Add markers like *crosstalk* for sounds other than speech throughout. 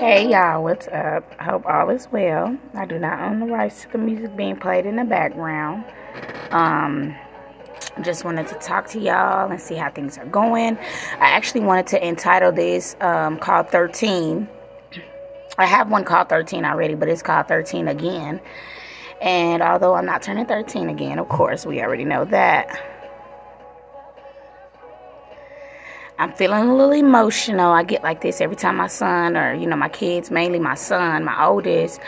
Hey y'all, what's up? I hope all is well. I do not own the rights to the music being played in the background. Um, just wanted to talk to y'all and see how things are going. I actually wanted to entitle this um, called 13. I have one called 13 already, but it's called 13 again. And although I'm not turning 13 again, of course, we already know that. I'm feeling a little emotional. I get like this every time my son, or you know, my kids, mainly my son, my oldest.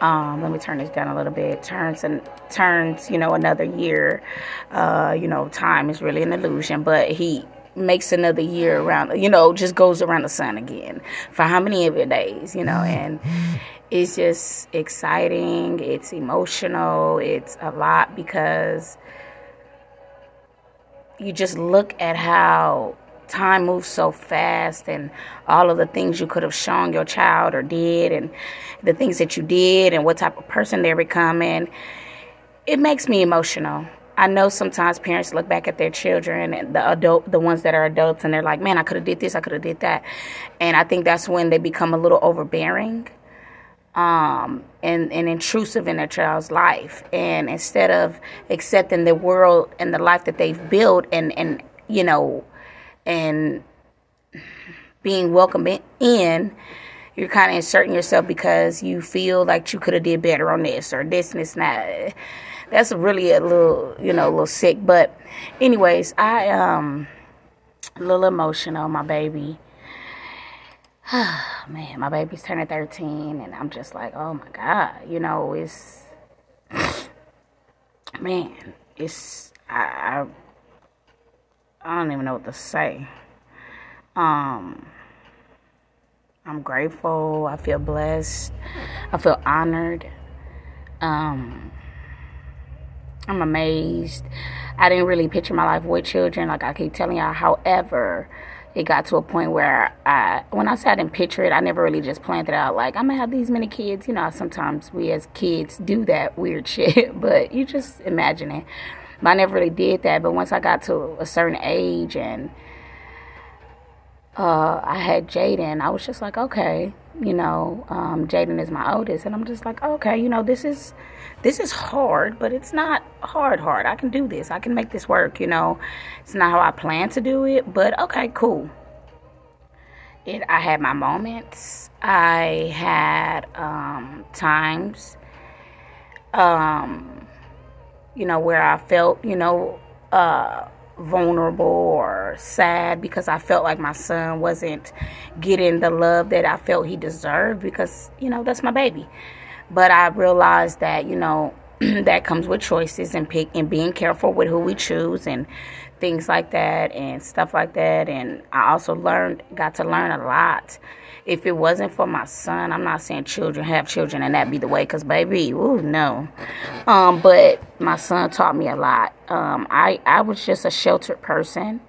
Um, let me turn this down a little bit. Turns and turns, you know, another year. Uh, you know, time is really an illusion, but he makes another year around. You know, just goes around the sun again for how many of your days? You know, and it's just exciting. It's emotional. It's a lot because you just look at how time moves so fast and all of the things you could have shown your child or did and the things that you did and what type of person they're becoming it makes me emotional i know sometimes parents look back at their children and the adult the ones that are adults and they're like man i could have did this i could have did that and i think that's when they become a little overbearing um, and, and intrusive in their child's life. And instead of accepting the world and the life that they've built and, and you know, and being welcome in, you're kind of inserting yourself because you feel like you could have did better on this or this and and that. That's really a little, you know, a little sick. But, anyways, I um, a little emotional. My baby. *sighs* Man, my baby's turning 13, and I'm just like, oh my God, you know, it's, *sighs* man, it's, I, I I don't even know what to say. Um, I'm grateful. I feel blessed. I feel honored. Um, I'm amazed. I didn't really picture my life with children, like I keep telling y'all. However, it got to a point where I, when I I didn't picture it, I never really just planned it out. Like I'm gonna have these many kids. You know, sometimes we as kids do that weird *laughs* shit, but you just imagine it. But I never really did that. But once I got to a certain age and uh, I had Jaden, I was just like, okay, you know, um, Jaden is my oldest, and I'm just like, okay, you know, this is this is hard, but it's not hard hard. I can do this. I can make this work. You know, it's not how I plan to do it, but okay, cool. It. I had my moments. I had um, times. Um, you know, where I felt, you know, uh, vulnerable or sad because I felt like my son wasn't getting the love that I felt he deserved because, you know, that's my baby. But I realized that, you know, *clears throat* that comes with choices and pick and being careful with who we choose and things like that and stuff like that and I also learned got to learn a lot if it wasn't for my son, I'm not saying children have children and that be the way, cause baby, ooh no. Um, but my son taught me a lot. Um, I I was just a sheltered person.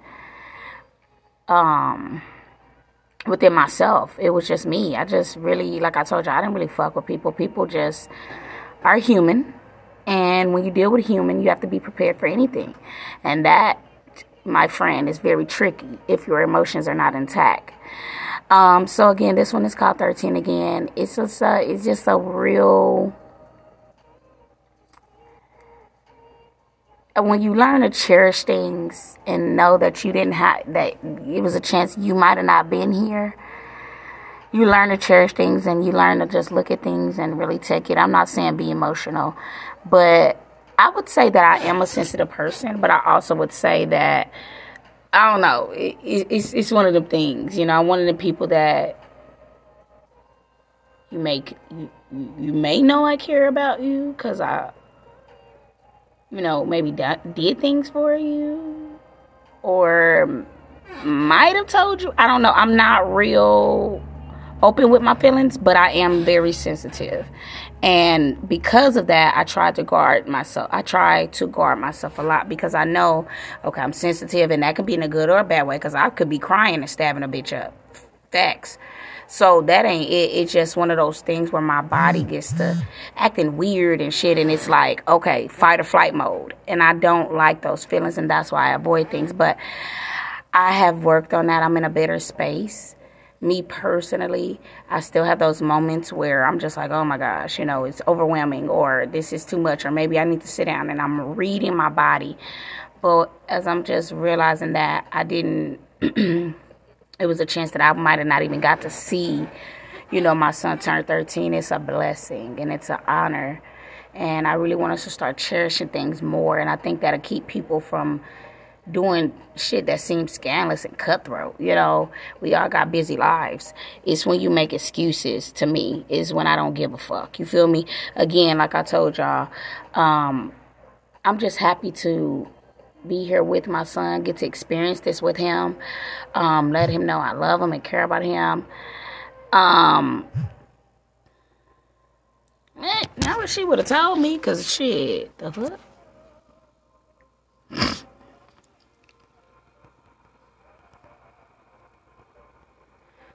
Um, within myself, it was just me. I just really, like I told you, I didn't really fuck with people. People just are human, and when you deal with human, you have to be prepared for anything, and that, my friend, is very tricky if your emotions are not intact. Um, so again, this one is called 13 again. It's just a, it's just a real when you learn to cherish things and know that you didn't have that it was a chance you might have not been here you learn to cherish things and you learn to just look at things and really take it i'm not saying be emotional but i would say that i am a sensitive person but i also would say that I don't know. It, it, it's it's one of the things, you know. I'm one of the people that you make you, you may know I care about you because I, you know, maybe did things for you, or might have told you. I don't know. I'm not real open with my feelings, but I am very sensitive. And because of that, I try to guard myself. I try to guard myself a lot because I know, okay, I'm sensitive and that can be in a good or a bad way because I could be crying and stabbing a bitch up. Facts. So that ain't it. It's just one of those things where my body gets to acting weird and shit. And it's like, okay, fight or flight mode. And I don't like those feelings and that's why I avoid things. But I have worked on that. I'm in a better space me personally, I still have those moments where I'm just like, oh my gosh, you know, it's overwhelming or this is too much or maybe I need to sit down and I'm reading my body. But as I'm just realizing that I didn't, *clears throat* it was a chance that I might have not even got to see, you know, my son turn 13. It's a blessing and it's an honor. And I really want us to start cherishing things more. And I think that'll keep people from doing shit that seems scandalous and cutthroat. You know, we all got busy lives. It's when you make excuses to me, is when I don't give a fuck. You feel me? Again, like I told y'all, um, I'm just happy to be here with my son, get to experience this with him, um, let him know I love him and care about him. Um, eh, now she would have told me, cause shit, the fuck.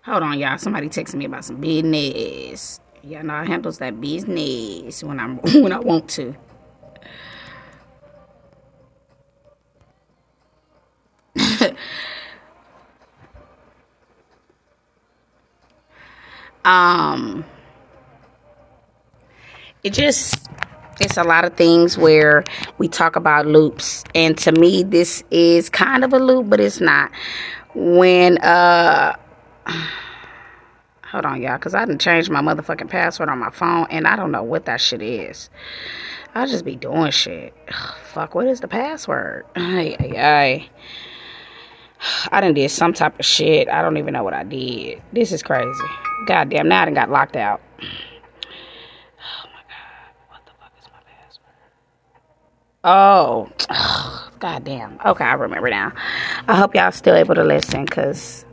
Hold on, y'all. Somebody texting me about some business. Y'all know I handles that business when I'm *laughs* when I want to. *laughs* um it just it's a lot of things where we talk about loops and to me this is kind of a loop but it's not when uh *sighs* Hold on, y'all, because I didn't change my motherfucking password on my phone, and I don't know what that shit is. I'll just be doing shit. Ugh, *sighs* fuck, what is the password? *sighs* Ay, ay, ay. I done did some type of shit. I don't even know what I did. This is crazy. Goddamn, now I done got locked out. Oh my god, what the fuck is my password? Oh, goddamn. Okay, I remember now. I hope y'all still able to listen, cause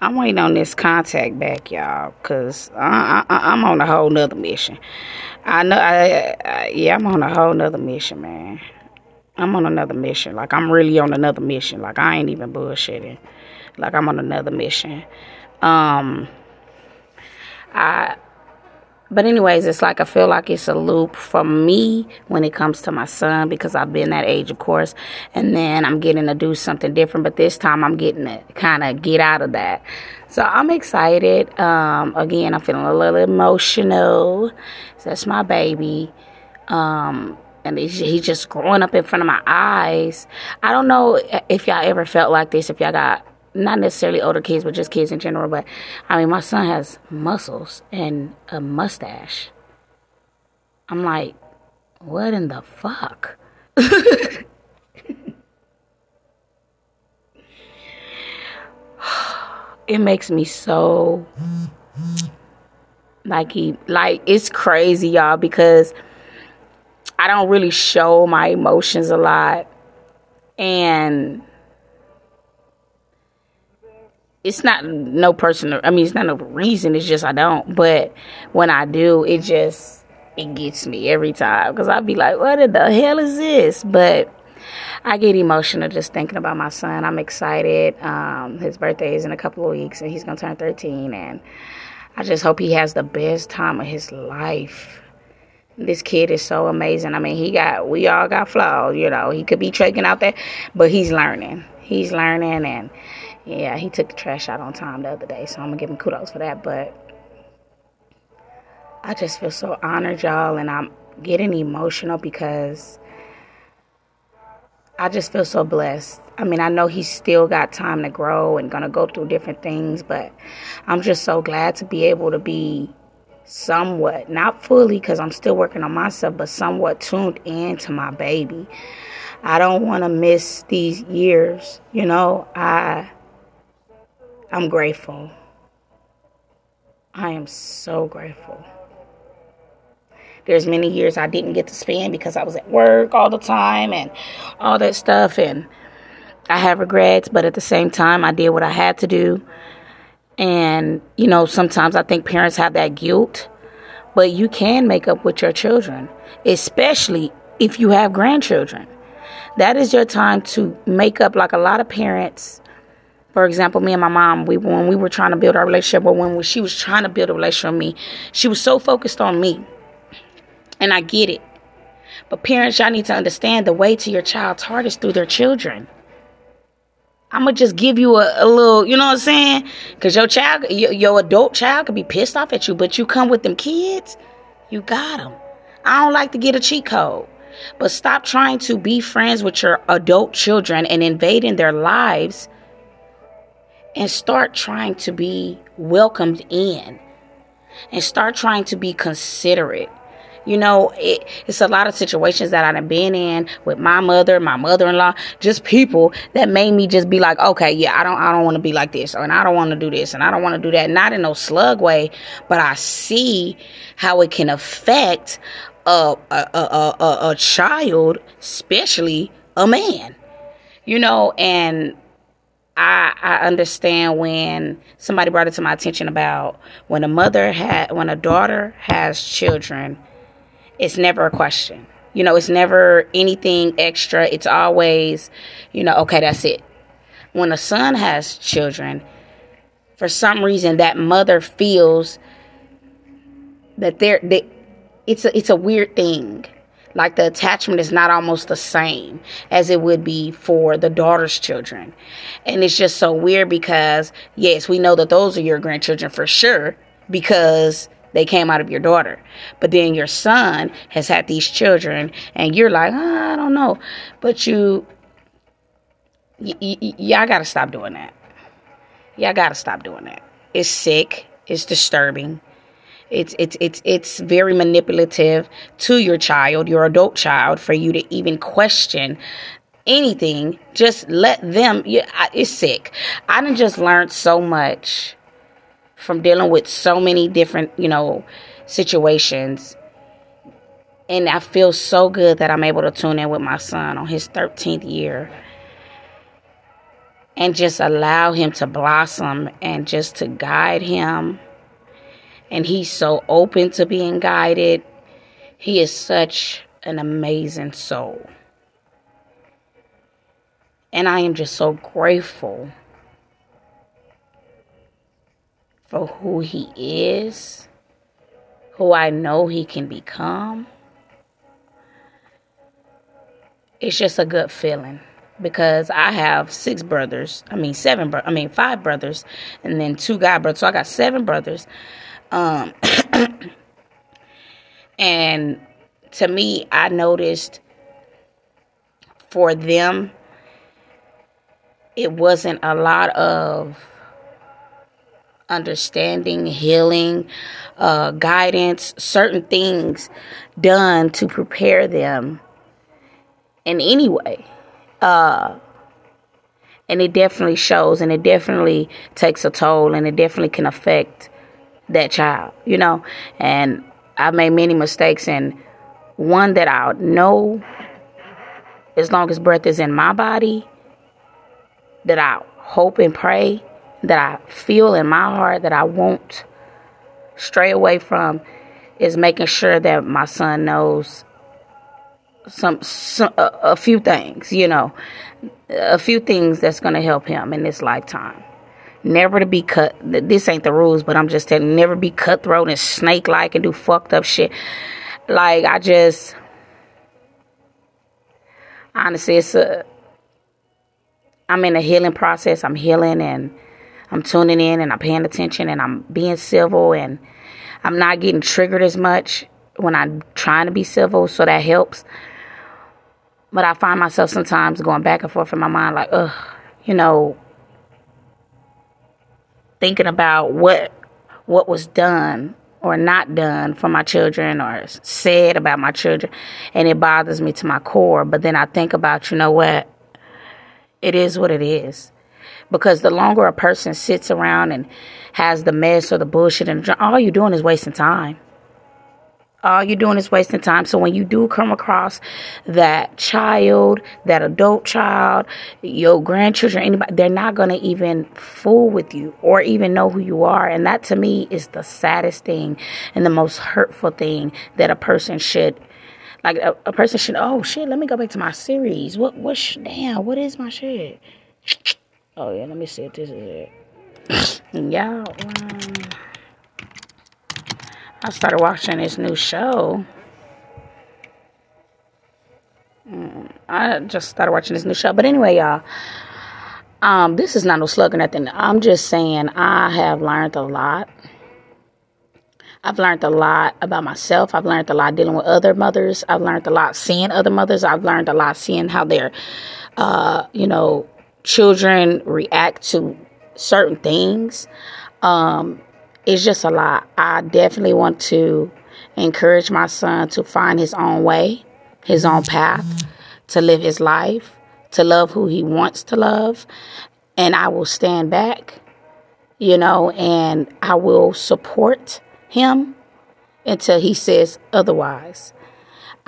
I'm waiting on this contact back, y'all, cause I, I'm on a whole nother mission. I know, I, I, yeah, I'm on a whole nother mission, man. I'm on another mission. Like I'm really on another mission. Like I ain't even bullshitting. Like I'm on another mission. Um, I but anyways, it's like I feel like it's a loop for me when it comes to my son because I've been that age, of course, and then I'm getting to do something different. But this time I'm getting to kind of get out of that. So I'm excited. Um, again, I'm feeling a little emotional. That's my baby. Um, and he's just growing up in front of my eyes. I don't know if y'all ever felt like this. If y'all got not necessarily older kids, but just kids in general. But I mean, my son has muscles and a mustache. I'm like, what in the fuck? *sighs* it makes me so like he like it's crazy y'all because I don't really show my emotions a lot and it's not no personal I mean it's not no reason, it's just I don't. But when I do, it just it gets me every time because I'd be like, what the hell is this? But I get emotional just thinking about my son. I'm excited. Um, his birthday is in a couple of weeks and he's gonna turn 13 and I just hope he has the best time of his life. This kid is so amazing. I mean, he got we all got flaws, you know. He could be tricking out there, but he's learning. He's learning and yeah, he took the trash out on time the other day, so I'm gonna give him kudos for that. But I just feel so honored, y'all, and I'm getting emotional because I just feel so blessed. I mean, I know he's still got time to grow and gonna go through different things, but I'm just so glad to be able to be somewhat, not fully, because I'm still working on myself, but somewhat tuned in to my baby. I don't want to miss these years, you know. I I'm grateful. I am so grateful. There's many years I didn't get to spend because I was at work all the time and all that stuff and I have regrets, but at the same time I did what I had to do. And you know, sometimes I think parents have that guilt, but you can make up with your children, especially if you have grandchildren. That is your time to make up like a lot of parents for example, me and my mom, we when we were trying to build our relationship, or when she was trying to build a relationship with me, she was so focused on me. And I get it. But parents, y'all need to understand the way to your child's heart is through their children. I'm gonna just give you a, a, little, you know what I'm saying? Cause your child, your, your adult child could be pissed off at you, but you come with them kids, you got them. I don't like to get a cheat code, but stop trying to be friends with your adult children and invading their lives and start trying to be welcomed in and start trying to be considerate you know, it, it's a lot of situations that I've been in with my mother, my mother-in-law, just people that made me just be like, okay, yeah, I don't, I don't want to be like this, and I don't want to do this, and I don't want to do that. Not in no slug way, but I see how it can affect a a, a, a, a child, especially a man. You know, and I, I understand when somebody brought it to my attention about when a mother had when a daughter has children it's never a question. You know, it's never anything extra. It's always, you know, okay, that's it. When a son has children, for some reason that mother feels that they're they, it's a, it's a weird thing. Like the attachment is not almost the same as it would be for the daughter's children. And it's just so weird because yes, we know that those are your grandchildren for sure because they came out of your daughter. But then your son has had these children, and you're like, oh, I don't know. But you, y- y- y'all got to stop doing that. Y'all got to stop doing that. It's sick. It's disturbing. It's it's it's it's very manipulative to your child, your adult child, for you to even question anything. Just let them. Yeah, it's sick. I done just learned so much from dealing with so many different, you know, situations. And I feel so good that I'm able to tune in with my son on his 13th year and just allow him to blossom and just to guide him. And he's so open to being guided. He is such an amazing soul. And I am just so grateful for who he is, who I know he can become. It's just a good feeling because I have six brothers. I mean seven. Bro- I mean five brothers, and then two guy brothers. So I got seven brothers. Um, *coughs* and to me, I noticed for them, it wasn't a lot of understanding, healing, uh, guidance, certain things done to prepare them in any way. Uh, and it definitely shows and it definitely takes a toll and it definitely can affect that child, you know. And I've made many mistakes and one that I know as long as breath is in my body that I hope and pray that I feel in my heart that I won't stray away from is making sure that my son knows some, some a, a few things, you know, a few things that's going to help him in this lifetime. Never to be cut. This ain't the rules, but I'm just telling. Never be cutthroat and snake like and do fucked up shit. Like I just, honestly, it's a. I'm in a healing process. I'm healing and I'm tuning in and I'm paying attention and I'm being civil and I'm not getting triggered as much when I'm trying to be civil, so that helps. But I find myself sometimes going back and forth in my mind, like, ugh, you know, thinking about what what was done or not done for my children or said about my children, and it bothers me to my core. But then I think about, you know what? It is what it is because the longer a person sits around and has the mess or the bullshit and all you're doing is wasting time all you're doing is wasting time. So when you do come across that child, that adult child, your grandchildren, anybody, they're not going to even fool with you or even know who you are. And that to me is the saddest thing and the most hurtful thing that a person should. Like a, a person should. Oh shit! Let me go back to my series. What? What? Sh- damn! What is my shit? Oh yeah, let me see if this is it. Y'all, um, I started watching this new show. Mm, I just started watching this new show. But anyway, y'all, um, this is not no slug or nothing. I'm just saying I have learned a lot. I've learned a lot about myself. I've learned a lot dealing with other mothers. I've learned a lot seeing other mothers. I've learned a lot seeing how their, uh, you know, children react to certain things. Um, it's just a lot. I definitely want to encourage my son to find his own way, his own path, to live his life, to love who he wants to love. And I will stand back, you know, and I will support him until he says otherwise.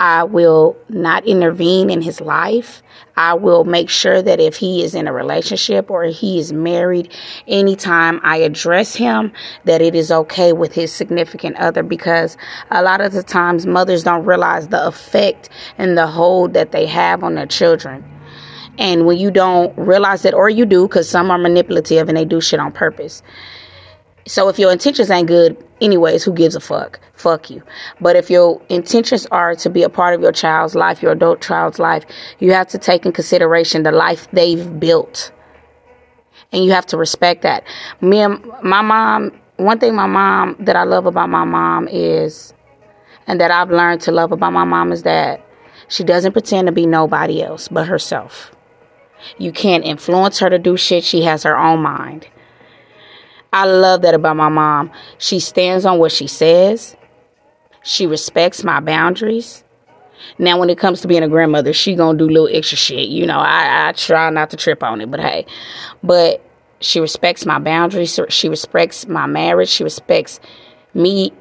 I will not intervene in his life. I will make sure that if he is in a relationship or he is married, anytime I address him, that it is okay with his significant other because a lot of the times mothers don't realize the effect and the hold that they have on their children. And when you don't realize it, or you do, because some are manipulative and they do shit on purpose. So if your intentions ain't good, anyways, who gives a fuck? Fuck you. But if your intentions are to be a part of your child's life, your adult child's life, you have to take in consideration the life they've built. And you have to respect that. Me and my mom, one thing my mom that I love about my mom is, and that I've learned to love about my mom is that she doesn't pretend to be nobody else but herself. You can't influence her to do shit. She has her own mind. I love that about my mom. She stands on what she says. She respects my boundaries. Now, when it comes to being a grandmother, she gonna do little extra shit. You know, I, I try not to trip on it, but hey, but she respects my boundaries. She respects my marriage. She respects me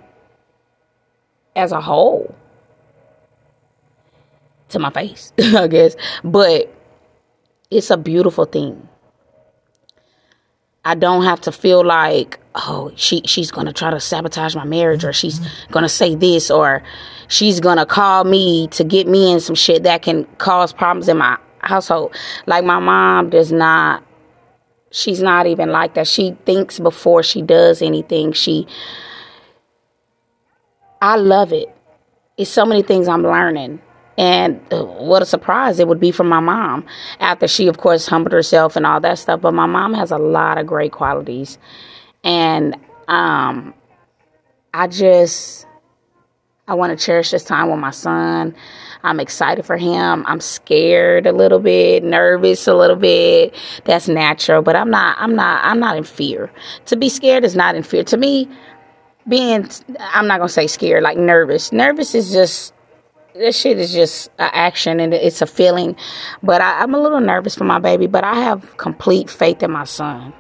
as a whole to my face, *laughs* I guess. But it's a beautiful thing. I don't have to feel like, oh, she she's gonna try to sabotage my marriage, or she's mm-hmm. gonna say this, or she's gonna call me to get me in some shit that can cause problems in my household. Like my mom does not. She's not even like that. She thinks before she does anything. She. I love it. It's so many things I'm learning and uh, what a surprise it would be for my mom after she, of course, humbled herself and all that stuff. But my mom has a lot of great qualities. And um, I just, I want to cherish this time with my son. I'm excited for him. I'm scared a little bit, nervous a little bit. That's natural, but I'm not I'm not I'm not in fear. To be scared is not in fear. To me, being I'm not going to say scared, like nervous. Nervous is just this shit is just an action and it's a feeling. But I, I'm a little nervous for my baby, but I have complete faith in my son.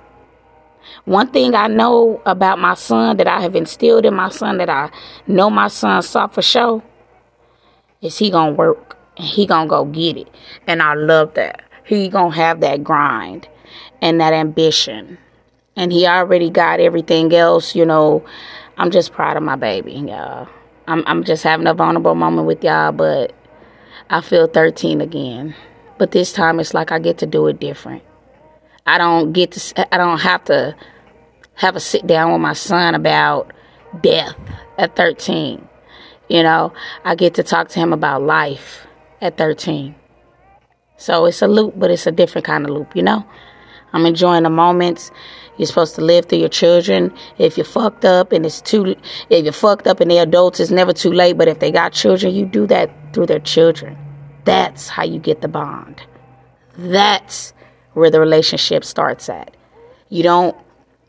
One thing I know about my son that I have instilled in my son that I know my son saw for sure is he gonna work and he gonna go get it. And I love that. He gonna have that grind and that ambition. And he already got everything else, you know. I'm just proud of my baby, y'all. I'm I'm just having a vulnerable moment with y'all, but I feel 13 again. But this time it's like I get to do it different. I don't get to I don't have to have a sit down with my son about death at 13. You know, I get to talk to him about life at 13. So it's a loop, but it's a different kind of loop, you know? I'm enjoying the moments. You're supposed to live through your children. If you're fucked up and it's too, if you're fucked up and they're adults, it's never too late. But if they got children, you do that through their children. That's how you get the bond. That's where the relationship starts at. You don't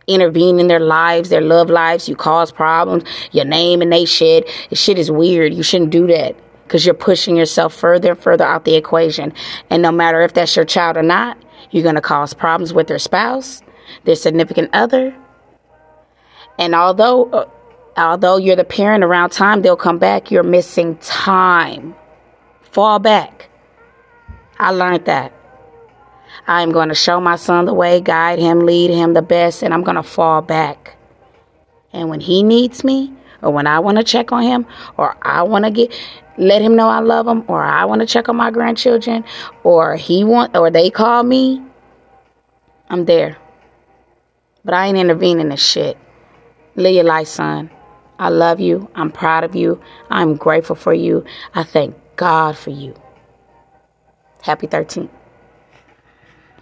intervene in their lives, their love lives. You cause problems. Your name and they shit. Shit is weird. You shouldn't do that because you're pushing yourself further and further out the equation. And no matter if that's your child or not, you're going to cause problems with their spouse, their significant other. And although uh, although you're the parent around time they'll come back, you're missing time. Fall back. I learned that. I'm going to show my son the way, guide him, lead him the best, and I'm going to fall back. And when he needs me, or when I want to check on him, or I want to get let him know I love him, or I want to check on my grandchildren, or he want, or they call me, I'm there. But I ain't intervening in shit. Live your life, son. I love you. I'm proud of you. I'm grateful for you. I thank God for you. Happy 13th.